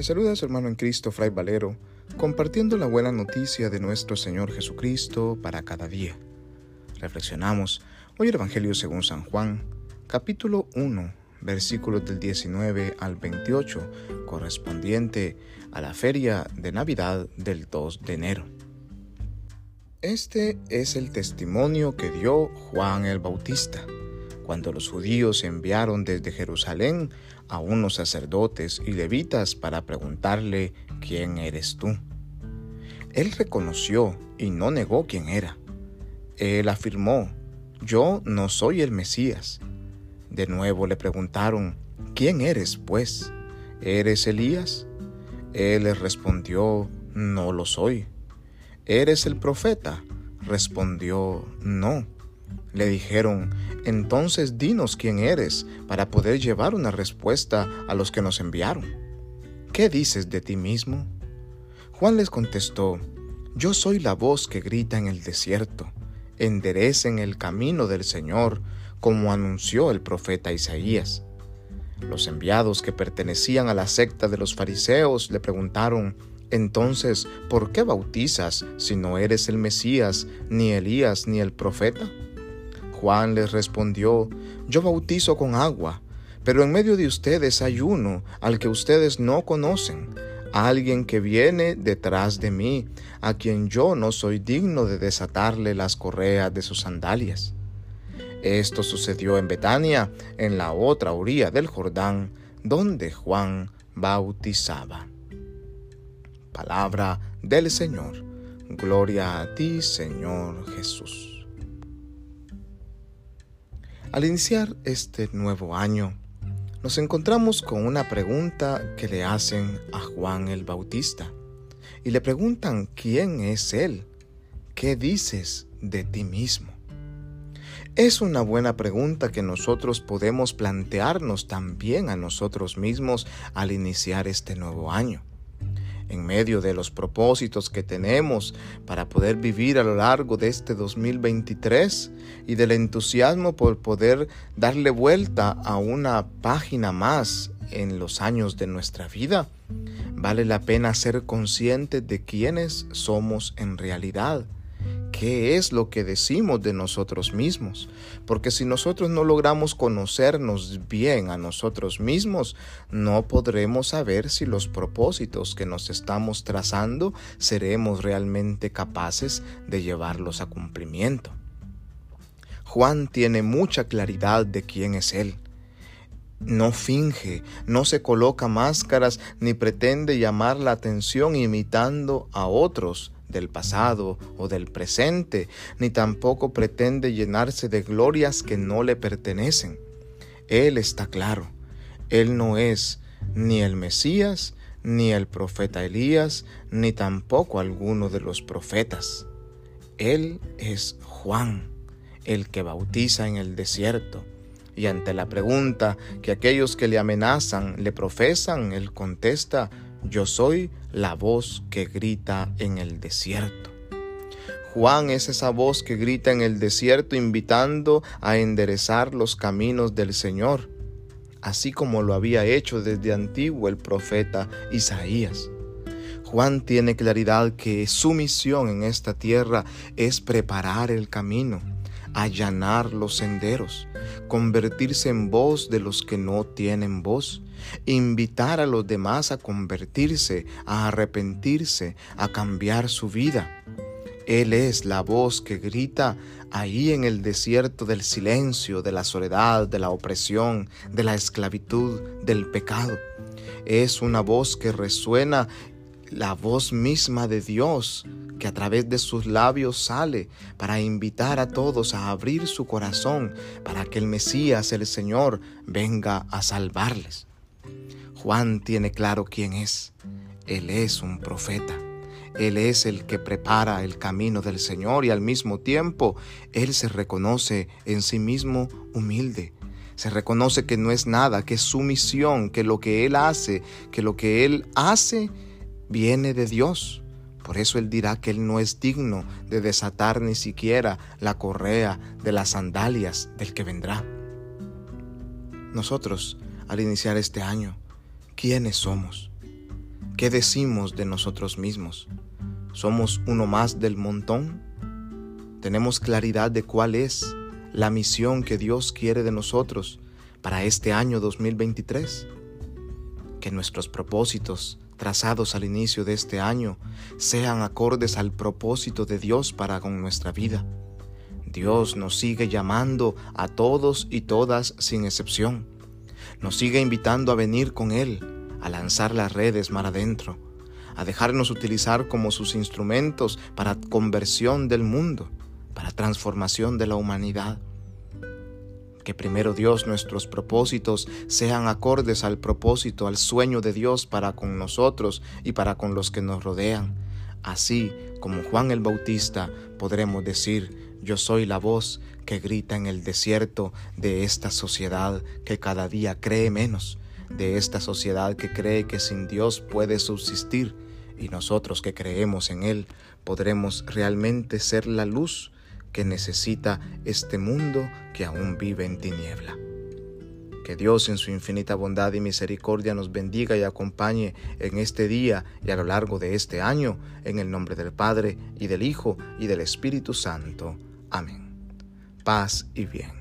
Le saluda a su hermano en Cristo, Fray Valero, compartiendo la buena noticia de nuestro Señor Jesucristo para cada día. Reflexionamos hoy el Evangelio según San Juan, capítulo 1, versículos del 19 al 28, correspondiente a la feria de Navidad del 2 de enero. Este es el testimonio que dio Juan el Bautista cuando los judíos enviaron desde Jerusalén a unos sacerdotes y levitas para preguntarle quién eres tú. Él reconoció y no negó quién era. Él afirmó, yo no soy el Mesías. De nuevo le preguntaron, ¿quién eres pues? ¿Eres Elías? Él les respondió, no lo soy. ¿Eres el profeta? Respondió, no. Le dijeron, entonces dinos quién eres para poder llevar una respuesta a los que nos enviaron. ¿Qué dices de ti mismo? Juan les contestó, yo soy la voz que grita en el desierto, enderecen el camino del Señor, como anunció el profeta Isaías. Los enviados que pertenecían a la secta de los fariseos le preguntaron, entonces, ¿por qué bautizas si no eres el Mesías, ni Elías, ni el profeta? Juan les respondió, Yo bautizo con agua, pero en medio de ustedes hay uno al que ustedes no conocen, alguien que viene detrás de mí, a quien yo no soy digno de desatarle las correas de sus sandalias. Esto sucedió en Betania, en la otra orilla del Jordán, donde Juan bautizaba. Palabra del Señor. Gloria a ti, Señor Jesús. Al iniciar este nuevo año, nos encontramos con una pregunta que le hacen a Juan el Bautista. Y le preguntan quién es Él, qué dices de ti mismo. Es una buena pregunta que nosotros podemos plantearnos también a nosotros mismos al iniciar este nuevo año en medio de los propósitos que tenemos para poder vivir a lo largo de este 2023 y del entusiasmo por poder darle vuelta a una página más en los años de nuestra vida, vale la pena ser conscientes de quiénes somos en realidad qué es lo que decimos de nosotros mismos. Porque si nosotros no logramos conocernos bien a nosotros mismos, no podremos saber si los propósitos que nos estamos trazando seremos realmente capaces de llevarlos a cumplimiento. Juan tiene mucha claridad de quién es Él. No finge, no se coloca máscaras ni pretende llamar la atención imitando a otros del pasado o del presente, ni tampoco pretende llenarse de glorias que no le pertenecen. Él está claro, Él no es ni el Mesías, ni el profeta Elías, ni tampoco alguno de los profetas. Él es Juan, el que bautiza en el desierto. Y ante la pregunta que aquellos que le amenazan le profesan, él contesta, yo soy la voz que grita en el desierto. Juan es esa voz que grita en el desierto invitando a enderezar los caminos del Señor, así como lo había hecho desde antiguo el profeta Isaías. Juan tiene claridad que su misión en esta tierra es preparar el camino, allanar los senderos, convertirse en voz de los que no tienen voz, invitar a los demás a convertirse, a arrepentirse, a cambiar su vida. Él es la voz que grita ahí en el desierto del silencio, de la soledad, de la opresión, de la esclavitud, del pecado. Es una voz que resuena la voz misma de Dios que a través de sus labios sale para invitar a todos a abrir su corazón para que el Mesías, el Señor, venga a salvarles. Juan tiene claro quién es. Él es un profeta. Él es el que prepara el camino del Señor y al mismo tiempo Él se reconoce en sí mismo humilde. Se reconoce que no es nada, que es su misión, que lo que Él hace, que lo que Él hace viene de Dios. Por eso Él dirá que Él no es digno de desatar ni siquiera la correa de las sandalias del que vendrá. Nosotros, al iniciar este año, quiénes somos. ¿qué decimos de nosotros mismos? ¿Somos uno más del montón? ¿Tenemos claridad de cuál es la misión que Dios quiere de nosotros para este año 2023? Que nuestros propósitos trazados al inicio de este año sean acordes al propósito de Dios para con nuestra vida. Dios nos sigue llamando a todos y todas sin excepción. Nos sigue invitando a venir con Él, a lanzar las redes mar adentro, a dejarnos utilizar como sus instrumentos para conversión del mundo, para transformación de la humanidad. Que primero Dios nuestros propósitos sean acordes al propósito, al sueño de Dios para con nosotros y para con los que nos rodean. Así como Juan el Bautista podremos decir, yo soy la voz que grita en el desierto de esta sociedad que cada día cree menos, de esta sociedad que cree que sin Dios puede subsistir y nosotros que creemos en Él podremos realmente ser la luz que necesita este mundo que aún vive en tiniebla. Que Dios en su infinita bondad y misericordia nos bendiga y acompañe en este día y a lo largo de este año, en el nombre del Padre y del Hijo y del Espíritu Santo. Amén. Paz y bien.